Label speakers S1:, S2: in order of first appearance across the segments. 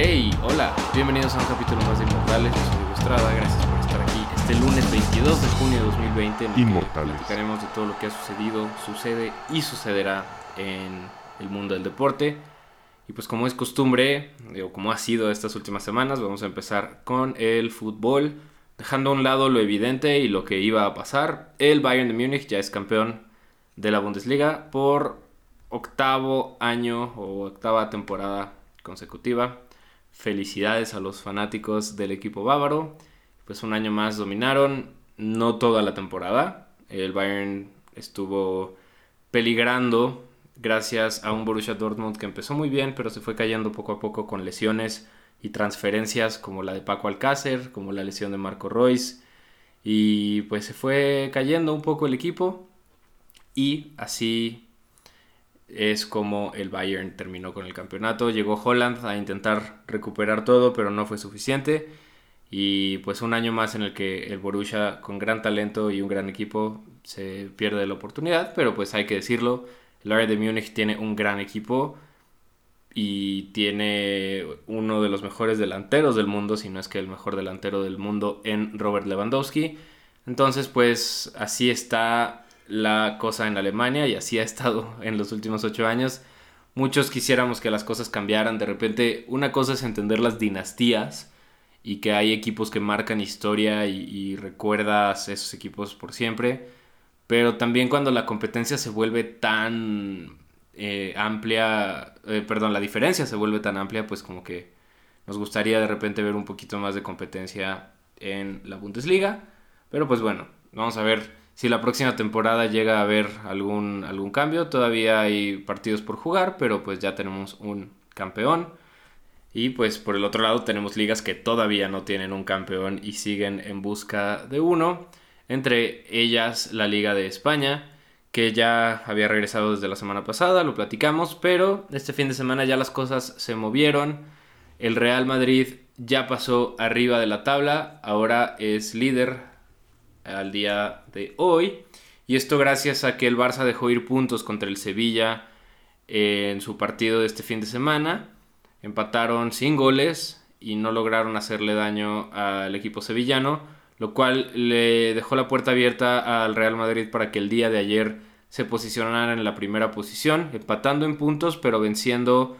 S1: Hey, hola, bienvenidos a un capítulo más de Inmortales. Yo soy Diego Estrada, gracias por estar aquí este lunes 22 de junio de 2020. En el que
S2: Inmortales.
S1: platicaremos de todo lo que ha sucedido, sucede y sucederá en el mundo del deporte. Y pues como es costumbre, o como ha sido estas últimas semanas, vamos a empezar con el fútbol. Dejando a un lado lo evidente y lo que iba a pasar, el Bayern de Múnich ya es campeón de la Bundesliga por octavo año o octava temporada consecutiva. Felicidades a los fanáticos del equipo bávaro. Pues un año más dominaron, no toda la temporada. El Bayern estuvo peligrando gracias a un Borussia Dortmund que empezó muy bien, pero se fue cayendo poco a poco con lesiones y transferencias como la de Paco Alcácer, como la lesión de Marco Royce. Y pues se fue cayendo un poco el equipo. Y así es como el Bayern terminó con el campeonato. Llegó Holland a intentar recuperar todo, pero no fue suficiente. Y pues un año más en el que el Borussia, con gran talento y un gran equipo, se pierde la oportunidad. Pero pues hay que decirlo, el Bayern de Múnich tiene un gran equipo y tiene uno de los mejores delanteros del mundo, si no es que el mejor delantero del mundo en Robert Lewandowski. Entonces pues así está la cosa en Alemania y así ha estado en los últimos ocho años. Muchos quisiéramos que las cosas cambiaran. De repente, una cosa es entender las dinastías y que hay equipos que marcan historia y, recuerdas esos equipos por siempre. Pero también cuando la competencia se vuelve tan eh, amplia, eh, perdón, la diferencia se vuelve tan amplia, pues como que nos gustaría de repente ver un poquito más de competencia en la Bundesliga. Pero pues bueno, vamos a ver si la próxima temporada llega a haber algún, algún cambio. Todavía hay partidos por jugar, pero pues ya tenemos un campeón. Y pues por el otro lado tenemos ligas que todavía no tienen un campeón y siguen en busca de uno. Entre ellas la Liga de España, que ya había regresado desde la semana pasada, lo platicamos, pero este fin de semana ya las cosas se movieron. El Real Madrid ya pasó arriba de la tabla, ahora es líder al día de hoy. Y esto gracias a que el Barça dejó ir puntos contra el Sevilla en su partido de este fin de semana. Empataron sin goles y no lograron hacerle daño al equipo sevillano, lo cual le dejó la puerta abierta al Real Madrid para que el día de ayer se posicionara en la primera posición, empatando en puntos, pero venciendo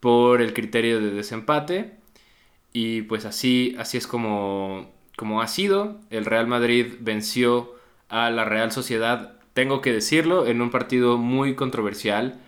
S1: por el criterio de desempate. Y pues así, así es como, como ha sido. El Real Madrid venció a la Real Sociedad, tengo que decirlo, en un partido muy controversial,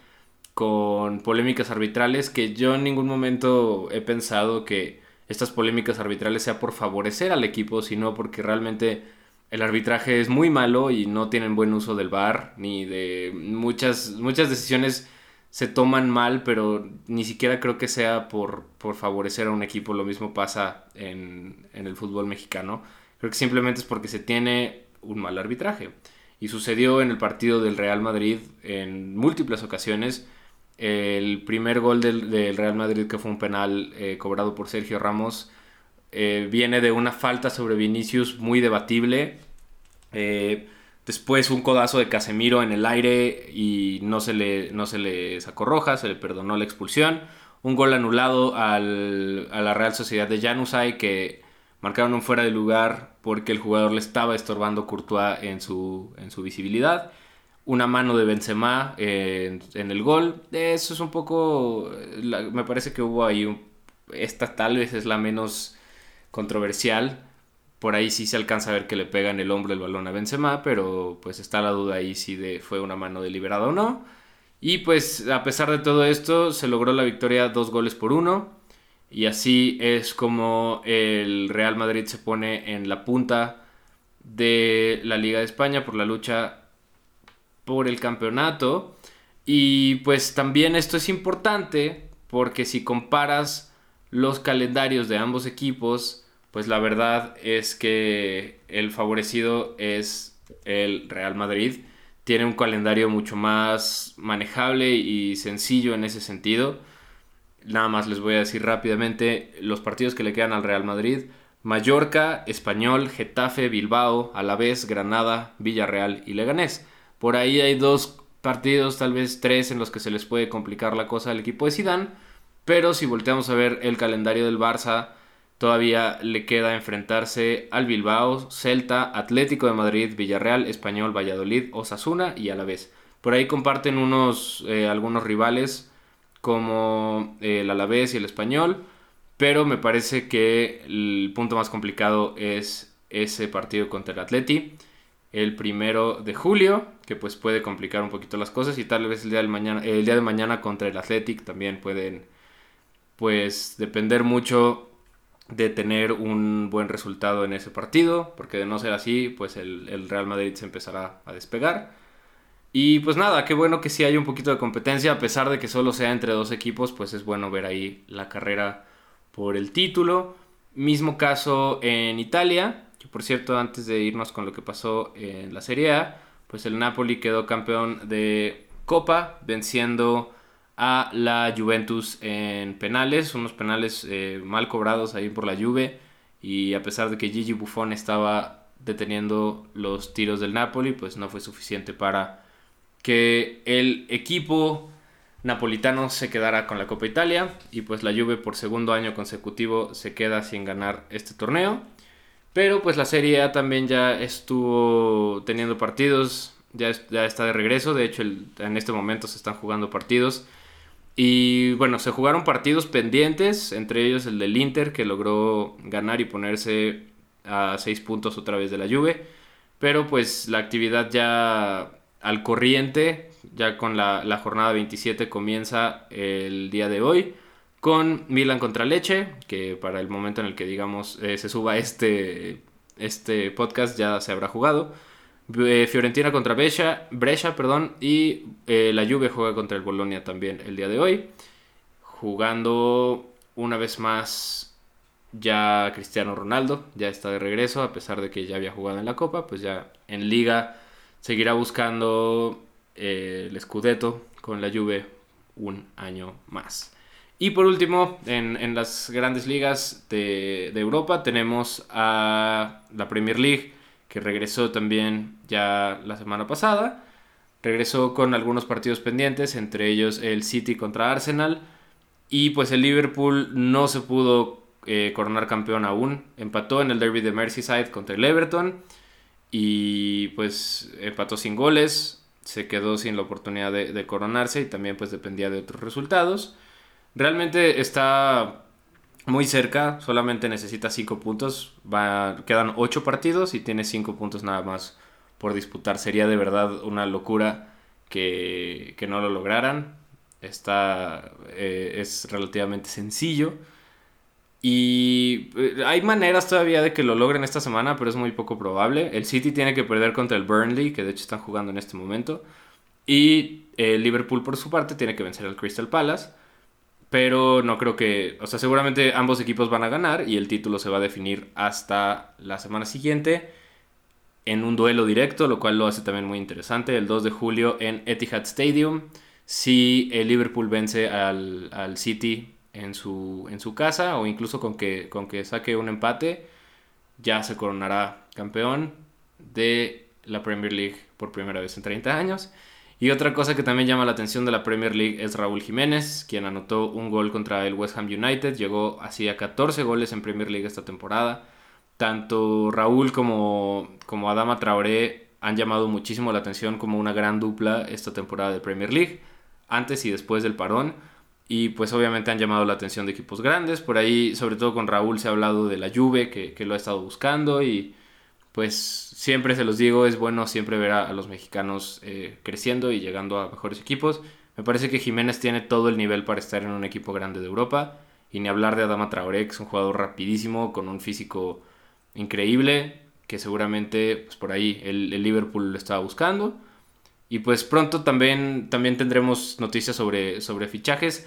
S1: con polémicas arbitrales, que yo en ningún momento he pensado que estas polémicas arbitrales sea por favorecer al equipo, sino porque realmente el arbitraje es muy malo y no tienen buen uso del VAR, ni de muchas, muchas decisiones se toman mal, pero ni siquiera creo que sea por, por favorecer a un equipo. Lo mismo pasa en, en el fútbol mexicano. Creo que simplemente es porque se tiene un mal arbitraje. Y sucedió en el partido del Real Madrid en múltiples ocasiones. El primer gol del, del Real Madrid, que fue un penal eh, cobrado por Sergio Ramos, eh, viene de una falta sobre Vinicius muy debatible. Eh, después un codazo de Casemiro en el aire y no se, le, no se le sacó roja, se le perdonó la expulsión. Un gol anulado al, a la Real Sociedad de Januzaj que marcaron un fuera de lugar porque el jugador le estaba estorbando Courtois en su, en su visibilidad. Una mano de Benzema en, el gol. Eso es un poco... me parece que hubo ahí un... Esta tal vez es la menos controversial. Por ahí sí se alcanza a ver que le pega en el hombro el balón a Benzema, pero pues está la duda ahí si de, fue una mano deliberada o no. Y pues a pesar de todo esto se logró la victoria dos goles por uno. Y así es como el Real Madrid se pone en la punta de la Liga de España por la lucha por el campeonato. Y pues también esto es importante porque si comparas los calendarios de ambos equipos, pues la verdad es que el favorecido es el Real Madrid. Tiene un calendario mucho más manejable y sencillo en ese sentido. Nada más les voy a decir rápidamente los partidos que le quedan al Real Madrid. Mallorca, Español, Getafe, Bilbao, Alavés, Granada, Villarreal y Leganés. Por ahí hay dos partidos, tal vez tres, en los que se les puede complicar la cosa al equipo de Sidán. Pero si volteamos a ver el calendario del Barça, todavía le queda enfrentarse al Bilbao, Celta, Atlético de Madrid, Villarreal, Español, Valladolid, Osasuna y Alavés. Por ahí comparten unos eh, algunos rivales como eh, el Alavés y el Español, pero me parece que el punto más complicado es ese partido contra el Atleti el primero de julio, que pues puede complicar un poquito las cosas y tal vez el día, el día de mañana contra el Athletic también pueden pues depender mucho de tener un buen resultado en ese partido, porque de no ser así, pues el, Real Madrid se empezará a despegar. Y pues nada, qué bueno que sí hay un poquito de competencia, a pesar de que solo sea entre dos equipos, pues es bueno ver ahí la carrera por el título. Mismo caso en Italia, que por cierto, antes de irnos con lo que pasó en la Serie A, pues el Napoli quedó campeón de Copa, venciendo a la Juventus en penales, unos penales eh, mal cobrados ahí por la Juve, y a pesar de que Gigi Buffon estaba deteniendo los tiros del Napoli, pues no fue suficiente para que el equipo napolitano se quedara con la Copa Italia y pues la Juve por segundo año consecutivo se queda sin ganar este torneo. Pero pues la Serie A también ya estuvo teniendo partidos, ya, ya está de regreso, de hecho en este momento se están jugando partidos. Y bueno, se jugaron partidos pendientes, entre ellos el del Inter, que logró ganar y ponerse a 6 puntos otra vez de la Juve. Pero pues la actividad ya al corriente, ya con la, la jornada 27 comienza el día de hoy con Milan contra Leche, que para el momento en el que digamos eh, se suba este, este podcast ya se habrá jugado. Eh, Fiorentina contra Brescia, Brescia perdón, y eh, la Juve juega contra el Bolonia también el día de hoy. Jugando una vez más ya Cristiano Ronaldo, ya está de regreso, a pesar de que ya había jugado en la Copa, pues ya en Liga seguirá buscando el Scudetto con la Juve un año más. Y por último, en, las grandes ligas de, Europa tenemos a la Premier League, que regresó también ya la semana pasada. Regresó con algunos partidos pendientes, entre ellos el City contra Arsenal. Y pues el Liverpool no se pudo eh, coronar campeón aún. Empató en el Derby de Merseyside contra el Everton. Y pues empató sin goles. Se quedó sin la oportunidad de, de coronarse y también pues dependía de otros resultados. Realmente está muy cerca, solamente necesita 5 puntos. Quedan 8 partidos y tiene 5 puntos nada más por disputar. Sería de verdad una locura que, no lo lograran. Está, eh, es relativamente sencillo. Y eh, hay maneras todavía de que lo logren esta semana, pero es muy poco probable. El City tiene que perder contra el Burnley, que de hecho están jugando en este momento. Y el Liverpool, por su parte, tiene que vencer al Crystal Palace. Pero no creo que, o sea, seguramente ambos equipos van a ganar y el título se va a definir hasta la semana siguiente en un duelo directo, lo cual lo hace también muy interesante. El 2 de julio en Etihad Stadium. Si el Liverpool vence al, City en su, en su casa o incluso con que, con que saque un empate, ya se coronará campeón de la Premier League por primera vez en 30 años. Y otra cosa que también llama la atención de la Premier League es Raúl Jiménez, quien anotó un gol contra el West Ham United. Llegó así a 14 goles en Premier League esta temporada. Tanto Raúl como, como Adama Traoré han llamado muchísimo la atención como una gran dupla esta temporada de Premier League, antes y después del parón. Y pues obviamente han llamado la atención de equipos grandes. Por ahí, sobre todo con Raúl, se ha hablado de la Juve, que, que lo ha estado buscando. Y pues siempre se los digo, es bueno siempre ver a, los mexicanos eh, creciendo y llegando a mejores equipos. Me parece que Jiménez tiene todo el nivel para estar en un equipo grande de Europa. Y ni hablar de Adama Traoré, que es un jugador rapidísimo, con un físico increíble, que seguramente pues, por ahí el, Liverpool lo estaba buscando. Y pues pronto también, también tendremos noticias sobre, sobre fichajes.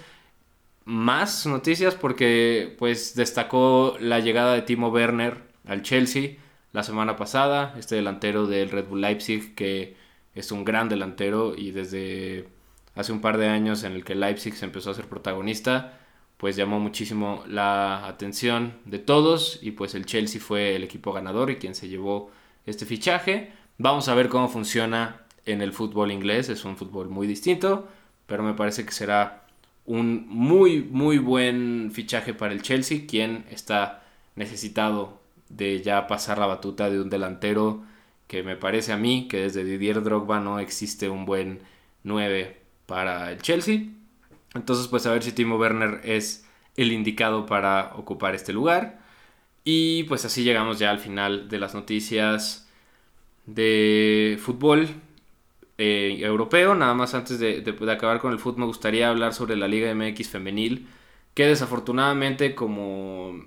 S1: Más noticias porque pues destacó la llegada de Timo Werner al Chelsea la semana pasada, este delantero del Red Bull Leipzig que es un gran delantero y desde hace un par de años en el que Leipzig se empezó a ser protagonista, pues llamó muchísimo la atención de todos y pues el Chelsea fue el equipo ganador y quien se llevó este fichaje. Vamos a ver cómo funciona en el fútbol inglés, es un fútbol muy distinto, pero me parece que será un muy, muy buen fichaje para el Chelsea, quien está necesitado de ya pasar la batuta de un delantero que me parece a mí que desde Didier Drogba no existe un buen 9 para el Chelsea. Entonces, pues a ver si Timo Werner es el indicado para ocupar este lugar. Y pues así llegamos ya al final de las noticias de fútbol eh, europeo. Nada más antes de, acabar con el fútbol me gustaría hablar sobre la Liga MX femenil, que desafortunadamente como,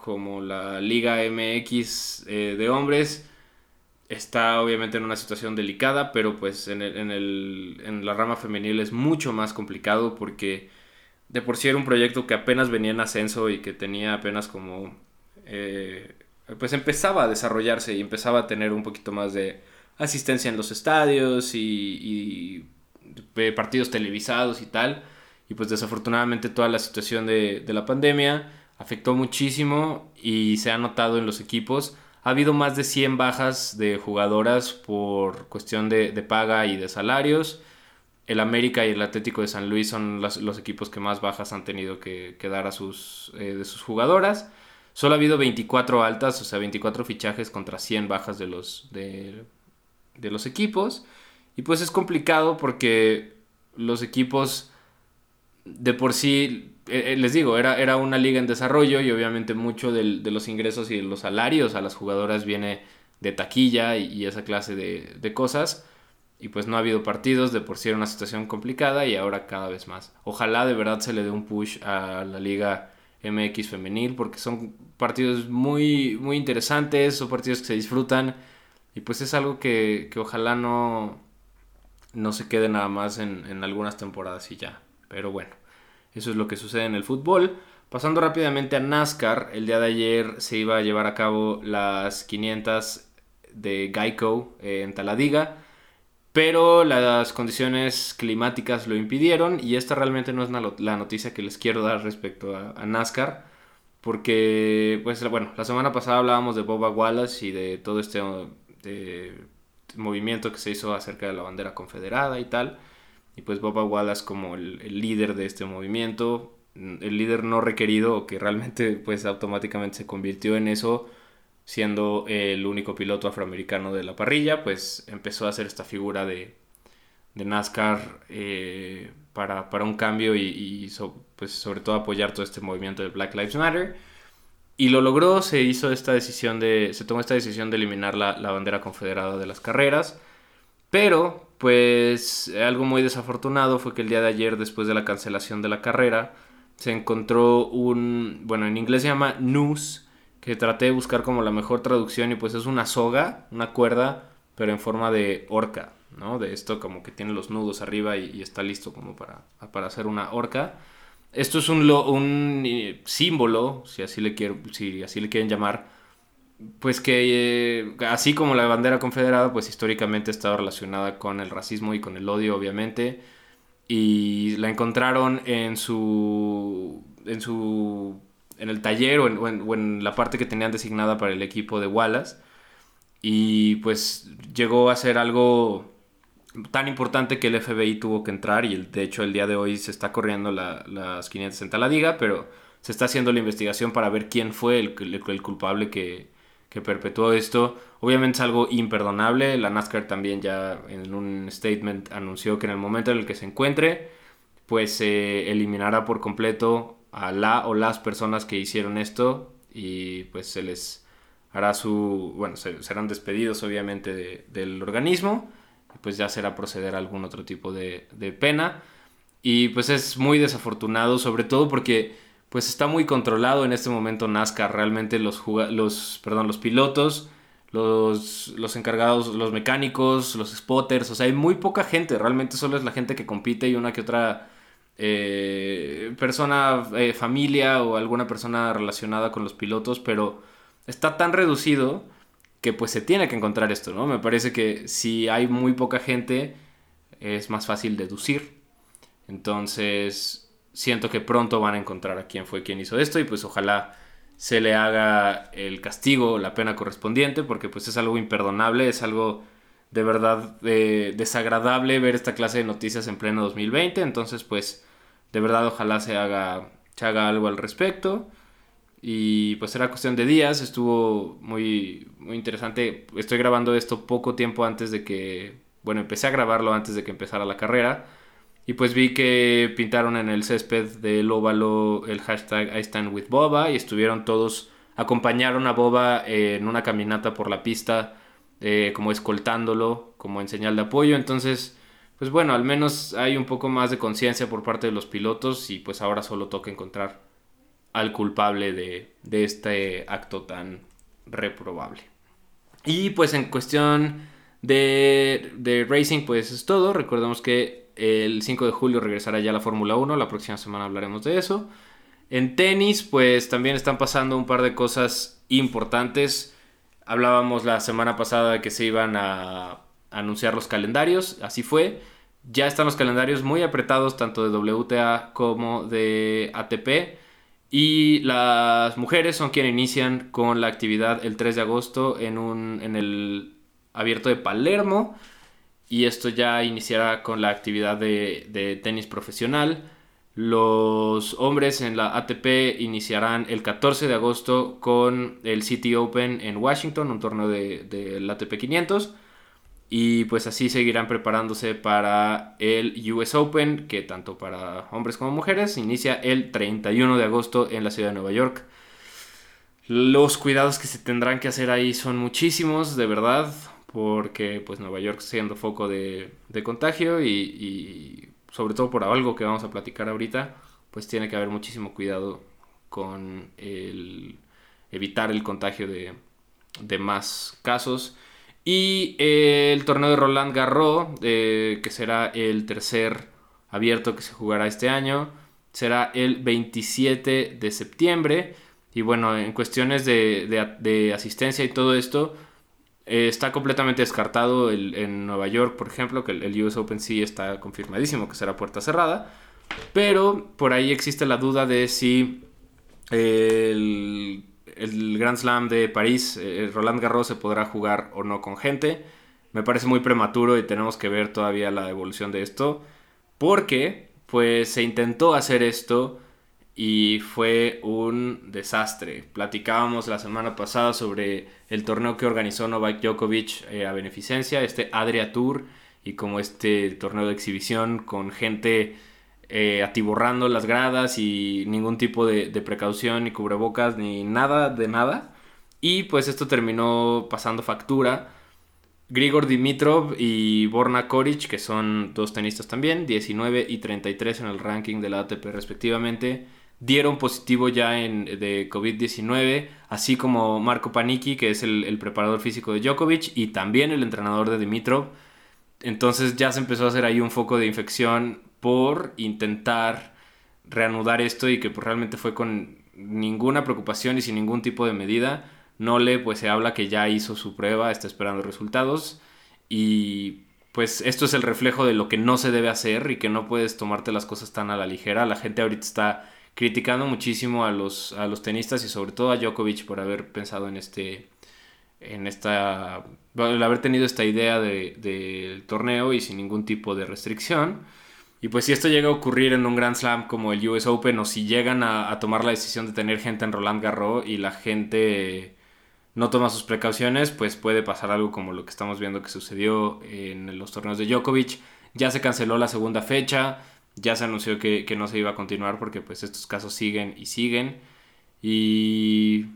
S1: como la Liga MX eh, de hombres está obviamente en una situación delicada, pero pues en, en, el, en la rama femenil es mucho más complicado porque de por sí era un proyecto que apenas venía en ascenso y que tenía apenas como... Eh, pues empezaba a desarrollarse y empezaba a tener un poquito más de asistencia en los estadios y, partidos televisados y tal. Y pues desafortunadamente toda la situación de, de la pandemia afectó muchísimo y se ha notado en los equipos. Ha habido más de 100 bajas de jugadoras por cuestión de, de paga y de salarios el América y el Atlético de San Luis son los, equipos que más bajas han tenido que, dar a sus, eh, de sus jugadoras. Solo ha habido 24 altas, o sea, 24 fichajes contra 100 bajas de los, de, los equipos. Y pues es complicado porque los equipos de por sí, eh, eh, les digo, era, era una liga en desarrollo y obviamente mucho de los ingresos y de los salarios a las jugadoras viene de taquilla y, esa clase de, de cosas y pues no ha habido partidos, de por sí era una situación complicada y ahora cada vez más. Ojalá de verdad se le dé un push a la liga MX femenil porque son partidos muy, muy interesantes, son partidos que se disfrutan y pues es algo que, ojalá no, no se quede nada más en, en algunas temporadas y ya. Pero bueno, eso es lo que sucede en el fútbol. Pasando rápidamente a NASCAR, el día de ayer se iba a llevar a cabo las 500 de Geico en Taladiga pero las condiciones climáticas lo impidieron y esta realmente no es la noticia que les quiero dar respecto a, NASCAR, porque, pues bueno, la semana pasada hablábamos de Boba Wallace y de todo este movimiento que se hizo acerca de la bandera confederada y tal, y pues Boba Wallace como el, líder de este movimiento, el líder no requerido, que realmente pues automáticamente se convirtió en eso, siendo el único piloto afroamericano de la parrilla, pues empezó a hacer esta figura de, de NASCAR eh, para, un cambio y, pues sobre todo apoyar todo este movimiento de Black Lives Matter. Y lo logró, se hizo esta decisión de, se tomó esta decisión de eliminar la, la bandera confederada de las carreras. Pero, pues, algo muy desafortunado fue que el día de ayer, después de la cancelación de la carrera, se encontró un, bueno, en inglés se llama noose, que traté de buscar como la mejor traducción y pues es una soga, una cuerda, pero en forma de horca, ¿no? De esto como que tiene los nudos arriba y, está listo como para, para hacer una horca. Esto es un, un eh, símbolo, si así, le quiero, si así le quieren llamar, pues que eh, así como la bandera confederada, pues históricamente ha estado relacionada con el racismo y con el odio, obviamente. Y la encontraron en su, en su en el taller o en, la parte que tenían designada para el equipo de Wallace. Y pues llegó a ser algo tan importante que el FBI tuvo que entrar y de hecho el día de hoy se está corriendo las 500 en Taladiga, pero se está haciendo la investigación para ver quién fue el, el, culpable que, que, perpetuó esto. Obviamente es algo imperdonable, la NASCAR también ya en un statement anunció que en el momento en el que se encuentre, pues se eliminará por completo a la o las personas que hicieron esto y pues se les hará su, bueno, serán despedidos obviamente del organismo. Pues ya será proceder a algún otro tipo de, pena. Y pues es muy desafortunado sobre todo porque pues está muy controlado en este momento NASCAR, realmente los, los, perdón, los pilotos, los, los encargados, los mecánicos, los spotters, o sea, hay muy poca gente, realmente solo es la gente que compite y una que otra eh, persona, eh, familia o alguna persona relacionada con los pilotos, pero está tan reducido que pues se tiene que encontrar esto, ¿no? Me parece que si hay muy poca gente es más fácil deducir. Entonces siento que pronto van a encontrar a quién fue quien hizo esto y pues ojalá se le haga el castigo, la pena correspondiente, porque pues es algo imperdonable, es algo de verdad eh, desagradable ver esta clase de noticias en pleno 2020, entonces pues de verdad ojalá se haga, se haga algo al respecto. Y pues era cuestión de días, estuvo muy, muy interesante. Estoy grabando esto poco tiempo antes de que, bueno, empecé a grabarlo antes de que empezara la carrera. Y pues vi que pintaron en el césped del óvalo el hashtag I stand with Boba y estuvieron todos, acompañaron a Boba en una caminata por la pista, eh, como escoltándolo, como en señal de apoyo. Entonces, pues bueno, al menos hay un poco más de conciencia por parte de los pilotos y pues ahora solo toca encontrar al culpable de, este acto tan reprobable. Y pues en cuestión de, de, racing, pues es todo. Recordemos que el 5 de julio regresará ya la Fórmula 1, la próxima semana hablaremos de eso. En tenis, pues también están pasando un par de cosas importantes. Hablábamos la semana pasada de que se iban a anunciar los calendarios, así fue. Ya están los calendarios muy apretados, tanto de WTA como de ATP. Y las mujeres son quienes inician con la actividad el 3 de agosto en, un, en el abierto de Palermo. Y esto ya iniciará con la actividad de, de tenis profesional. Los hombres en la ATP iniciarán el 14 de agosto con el City Open en Washington, un torneo del de, ATP 500. Y pues así seguirán preparándose para el US Open, que tanto para hombres como mujeres inicia el 31 de agosto en la ciudad de Nueva York. Los cuidados que se tendrán que hacer ahí son muchísimos, de verdad, porque pues Nueva York siendo foco de, contagio y, y, sobre todo por algo que vamos a platicar ahorita, pues tiene que haber muchísimo cuidado con el evitar el contagio de, de más casos y eh, el torneo de Roland Garros, eh, que será el tercer abierto que se jugará este año, será el 27 de septiembre. Y bueno, en cuestiones de, asistencia y todo esto, eh, está completamente descartado en Nueva York, por ejemplo, que el, el, US Open sí está confirmadísimo que será puerta cerrada. Pero por ahí existe la duda de si el el Grand Slam de París, eh, Roland Garros se podrá jugar o no con gente. Me parece muy prematuro y tenemos que ver todavía la evolución de esto. Porque, pues, se intentó hacer esto y fue un desastre. Platicábamos la semana pasada sobre el torneo que organizó Novak Djokovic eh, a beneficencia, este Adria Tour, y como este torneo de exhibición con gente eh, atiborrando las gradas y ningún tipo de, precaución, ni cubrebocas, ni nada de nada. Y pues esto terminó pasando factura. Grigor Dimitrov y Borna Koric, que son dos tenistas también, 19 y 33 en el ranking de la ATP respectivamente, dieron positivo ya en, de COVID-19, así como Marco Panicki, que es el, preparador físico de Djokovic, y también el entrenador de Dimitrov. Entonces ya se empezó a hacer ahí un foco de infección por intentar reanudar esto y que pues, realmente fue con ninguna preocupación y sin ningún tipo de medida. Nole pues se habla que ya hizo su prueba, está esperando resultados y pues esto es el reflejo de lo que no se debe hacer y que no puedes tomarte las cosas tan a la ligera. La gente ahorita está criticando muchísimo a los, a los tenistas y sobre todo a Djokovic por haber pensado en este en esta el haber tenido esta idea del de, torneo y sin ningún tipo de restricción y pues si esto llega a ocurrir en un Grand Slam como el US Open o si llegan a, tomar la decisión de tener gente en Roland Garros y la gente no toma sus precauciones, pues puede pasar algo como lo que estamos viendo que sucedió en los torneos de Djokovic. Ya se canceló la segunda fecha, ya se anunció que, no se iba a continuar porque pues estos casos siguen y siguen. Y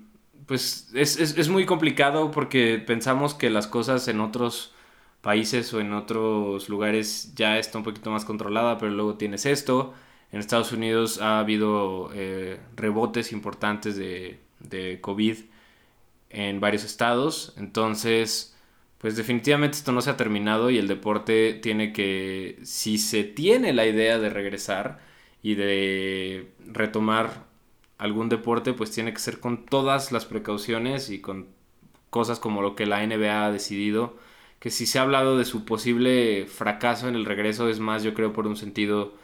S1: pues es, es muy complicado porque pensamos que las cosas en otros países o en otros lugares ya está un poquito más controlada, pero luego tienes esto. En Estados Unidos ha habido eh, rebotes importantes de, de COVID en varios estados. Entonces, pues definitivamente esto no se ha terminado y el deporte tiene que, si se tiene la idea de regresar y de retomar algún deporte, pues tiene que ser con todas las precauciones y con cosas como lo que la NBA ha decidido que si se ha hablado de su posible fracaso en el regreso es más yo creo por un sentido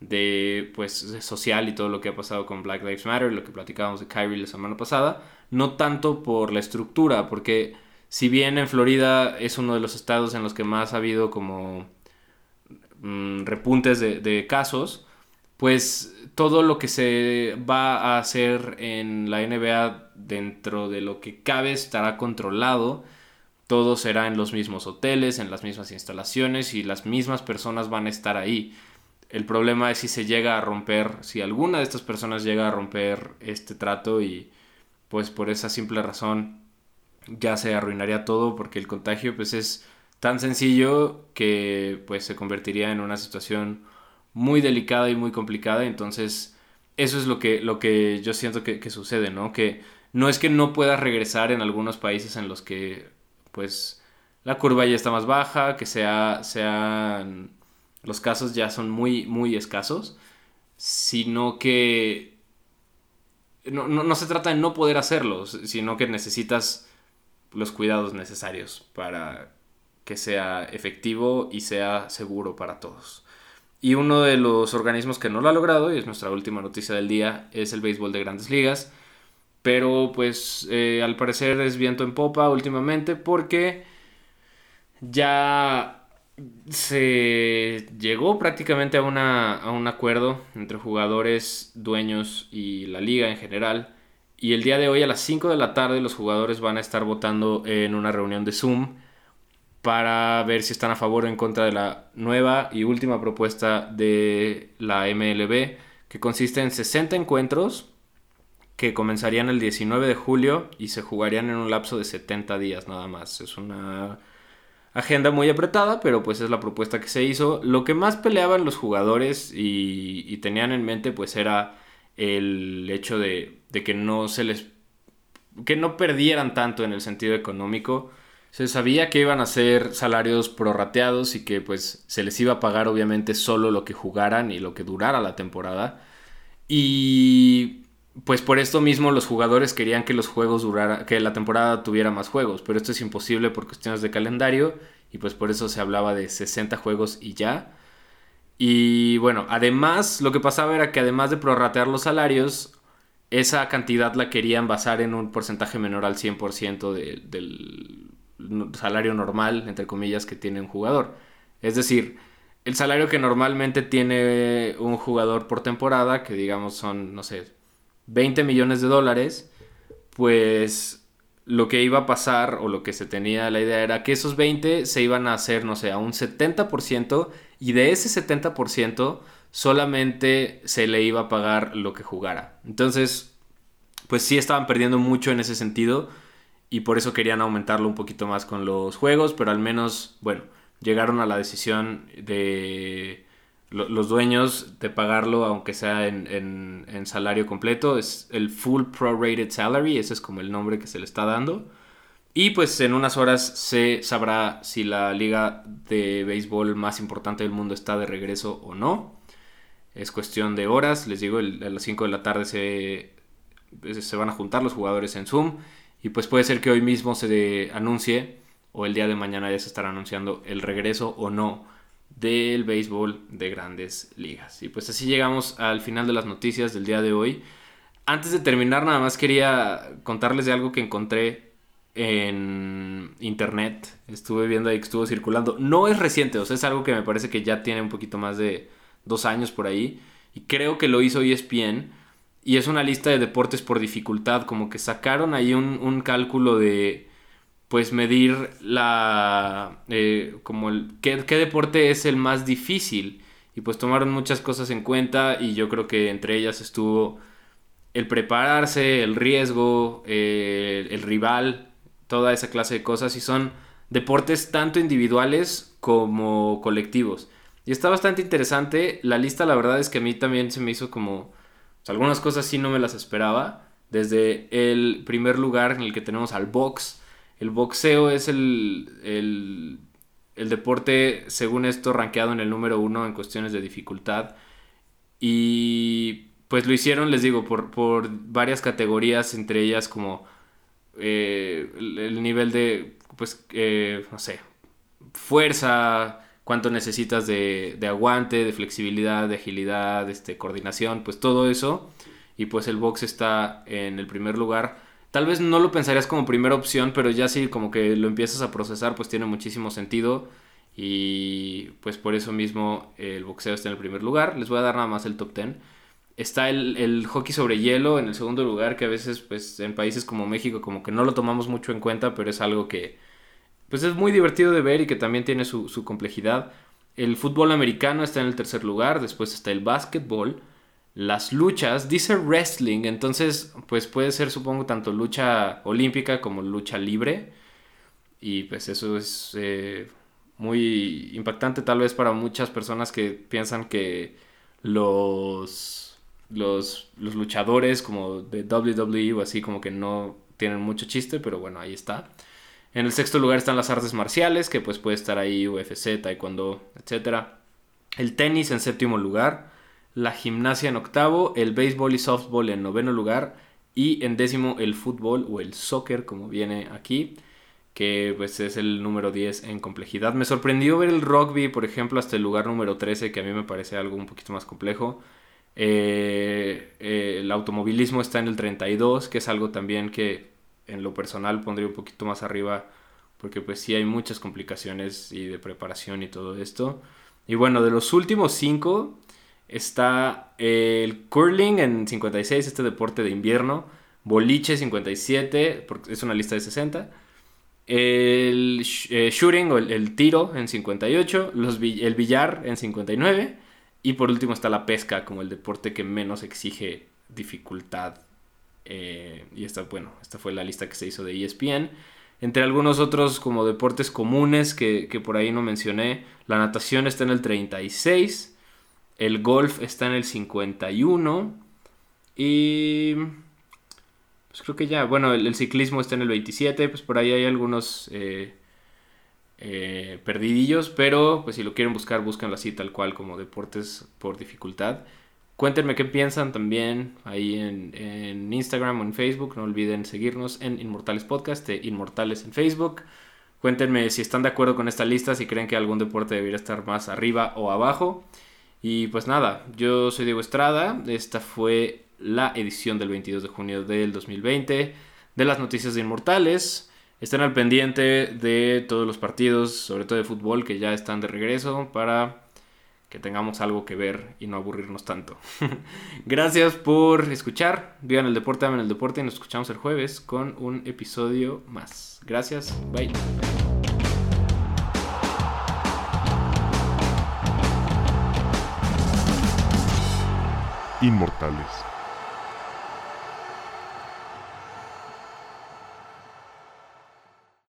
S1: de pues social y todo lo que ha pasado con Black Lives Matter, lo que platicábamos de Kyrie la semana pasada, no tanto por la estructura, porque si bien en Florida es uno de los estados en los que más ha habido como mm, repuntes de, casos, pues todo lo que se va a hacer en la NBA dentro de lo que cabe estará controlado. Todo será en los mismos hoteles, en las mismas instalaciones y las mismas personas van a estar ahí. El problema es si se llega a romper, si alguna de estas personas llega a romper este trato y pues por esa simple razón ya se arruinaría todo porque el contagio pues es tan sencillo que pues se convertiría en una situación muy delicada y muy complicada. Entonces, eso es lo que, lo que yo siento que, sucede, ¿no? Que no es que no pueda regresar en algunos países en los que, pues, la curva ya está más baja, que sea, sean, los casos ya son muy, muy escasos, sino que no, no se trata de no poder hacerlo, sino que necesitas los cuidados necesarios para que sea efectivo y sea seguro para todos. Y uno de los organismos que no lo ha logrado, y es nuestra última noticia del día, es el béisbol de grandes ligas. Pero pues eh, al parecer es viento en popa últimamente porque ya se llegó prácticamente a, una, a un acuerdo entre jugadores, dueños y la liga en general. Y el día de hoy a las 5 de la tarde los jugadores van a estar votando en una reunión de Zoom para ver si están a favor o en contra de la nueva y última propuesta de la MLB, que consiste en 60 encuentros que comenzarían el 19 de julio y se jugarían en un lapso de 70 días nada más. Es una agenda muy apretada, pero pues es la propuesta que se hizo. Lo que más peleaban los jugadores y, tenían en mente pues era el hecho de, que no se les... que no perdieran tanto en el sentido económico se sabía que iban a ser salarios prorrateados y que pues se les iba a pagar obviamente solo lo que jugaran y lo que durara la temporada. Y pues por esto mismo los jugadores querían que los juegos durara, que la temporada tuviera más juegos, pero esto es imposible por cuestiones de calendario y pues por eso se hablaba de 60 juegos y ya. Y bueno, además lo que pasaba era que además de prorratear los salarios, esa cantidad la querían basar en un porcentaje menor al 100% del salario normal, entre comillas, que tiene un jugador. Es decir, el salario que normalmente tiene un jugador por temporada, que digamos son, no sé, 20 millones de dólares, pues lo que iba a pasar o lo que se tenía la idea era que esos 20 se iban a hacer, no sé, a un 70% y de ese 70% solamente se le iba a pagar lo que jugara. Entonces, pues sí estaban perdiendo mucho en ese sentido y por eso querían aumentarlo un poquito más con los juegos, pero al menos, bueno, llegaron a la decisión de los dueños de pagarlo, aunque sea en, en, salario completo, es el full prorated salary, ese es como el nombre que se le está dando. Y pues en unas horas se sabrá si la liga de béisbol más importante del mundo está de regreso o no. Es cuestión de horas, les digo, a las 5 de la tarde se, se van a juntar los jugadores en Zoom y pues puede ser que hoy mismo se anuncie o el día de mañana ya se estará anunciando el regreso o no del béisbol de grandes ligas. Y pues así llegamos al final de las noticias del día de hoy. Antes de terminar, nada más quería contarles de algo que encontré en internet. Estuve viendo ahí que estuvo circulando. No es reciente, o sea, es algo que me parece que ya tiene un poquito más de dos años por ahí. Y creo que lo hizo ESPN y es una lista de deportes por dificultad, como que sacaron ahí un, cálculo de, pues medir la, eh, como el, ¿qué, deporte es el más difícil. Y pues tomaron muchas cosas en cuenta y yo creo que entre ellas estuvo el prepararse, el riesgo, eh, el rival, toda esa clase de cosas y son deportes tanto individuales como colectivos. Y está bastante interesante, la lista la verdad es que a mí también se me hizo como algunas cosas sí no me las esperaba. Desde el primer lugar en el que tenemos al box. El boxeo es el, el, deporte, según esto, rankeado en el número uno en cuestiones de dificultad. Y pues lo hicieron, les digo, por, por varias categorías, entre ellas como eh, el, nivel de, pues, eh, no sé, fuerza, cuánto necesitas de, aguante, de flexibilidad, de agilidad, este, coordinación, pues todo eso. Y pues el box está en el primer lugar. Tal vez no lo pensarías como primera opción, pero ya sí como que lo empiezas a procesar, pues tiene muchísimo sentido. Y pues por eso mismo el boxeo está en el primer lugar. Les voy a dar nada más el top 10. Está el, hockey sobre hielo en el segundo lugar, que a veces pues en países como México como que no lo tomamos mucho en cuenta, pero es algo que pues es muy divertido de ver y que también tiene su, su complejidad. El fútbol americano está en el tercer lugar, después está el básquetbol, las luchas, dice wrestling, entonces pues puede ser supongo tanto lucha olímpica como lucha libre y pues eso es eh, muy impactante tal vez para muchas personas que piensan que los, los, los luchadores como de WWE o así como que no tienen mucho chiste, pero bueno, ahí está. En el sexto lugar están las artes marciales, que pues puede estar ahí UFC, taekwondo, etc. El tenis en séptimo lugar, la gimnasia en octavo, el béisbol y softball en noveno lugar y en décimo el fútbol o el soccer como viene aquí, que pues es el número 10 en complejidad. Me sorprendió ver el rugby, por ejemplo, hasta el lugar número 13, que a mí me parece algo un poquito más complejo. Eh, eh, el automovilismo está en el 32, que es algo también que en lo personal pondría un poquito más arriba porque pues sí hay muchas complicaciones y de preparación y todo esto. Y bueno, de los últimos cinco está el curling en 56, este deporte de invierno, boliche 57, porque es una lista de 60, el eh, shooting o el, tiro en 58, los, el billar en 59 y por último está la pesca como el deporte que menos exige dificultad. Eh, y esta, bueno, esta fue la lista que se hizo de ESPN. Entre algunos otros como deportes comunes que, por ahí no mencioné, la natación está en el 36, el golf está en el 51 y pues creo que ya, bueno, el, ciclismo está en el 27, pues por ahí hay algunos eh, eh, perdidillos, pero pues si lo quieren buscar, búscanlo así tal cual como deportes por dificultad. Cuéntenme qué piensan también ahí en, Instagram o en Facebook. No olviden seguirnos en Inmortales Podcast, de Inmortales en Facebook. Cuéntenme si están de acuerdo con esta lista, si creen que algún deporte debería estar más arriba o abajo. Y pues nada, yo soy Diego Estrada. Esta fue la edición del 22 de junio del 2020 de las noticias de Inmortales. Estén al pendiente de todos los partidos, sobre todo de fútbol, que ya están de regreso para que tengamos algo que ver y no aburrirnos tanto. Gracias por escuchar. Vivan el deporte, amen el deporte y nos escuchamos el jueves con un episodio más. Gracias, bye.
S2: Inmortales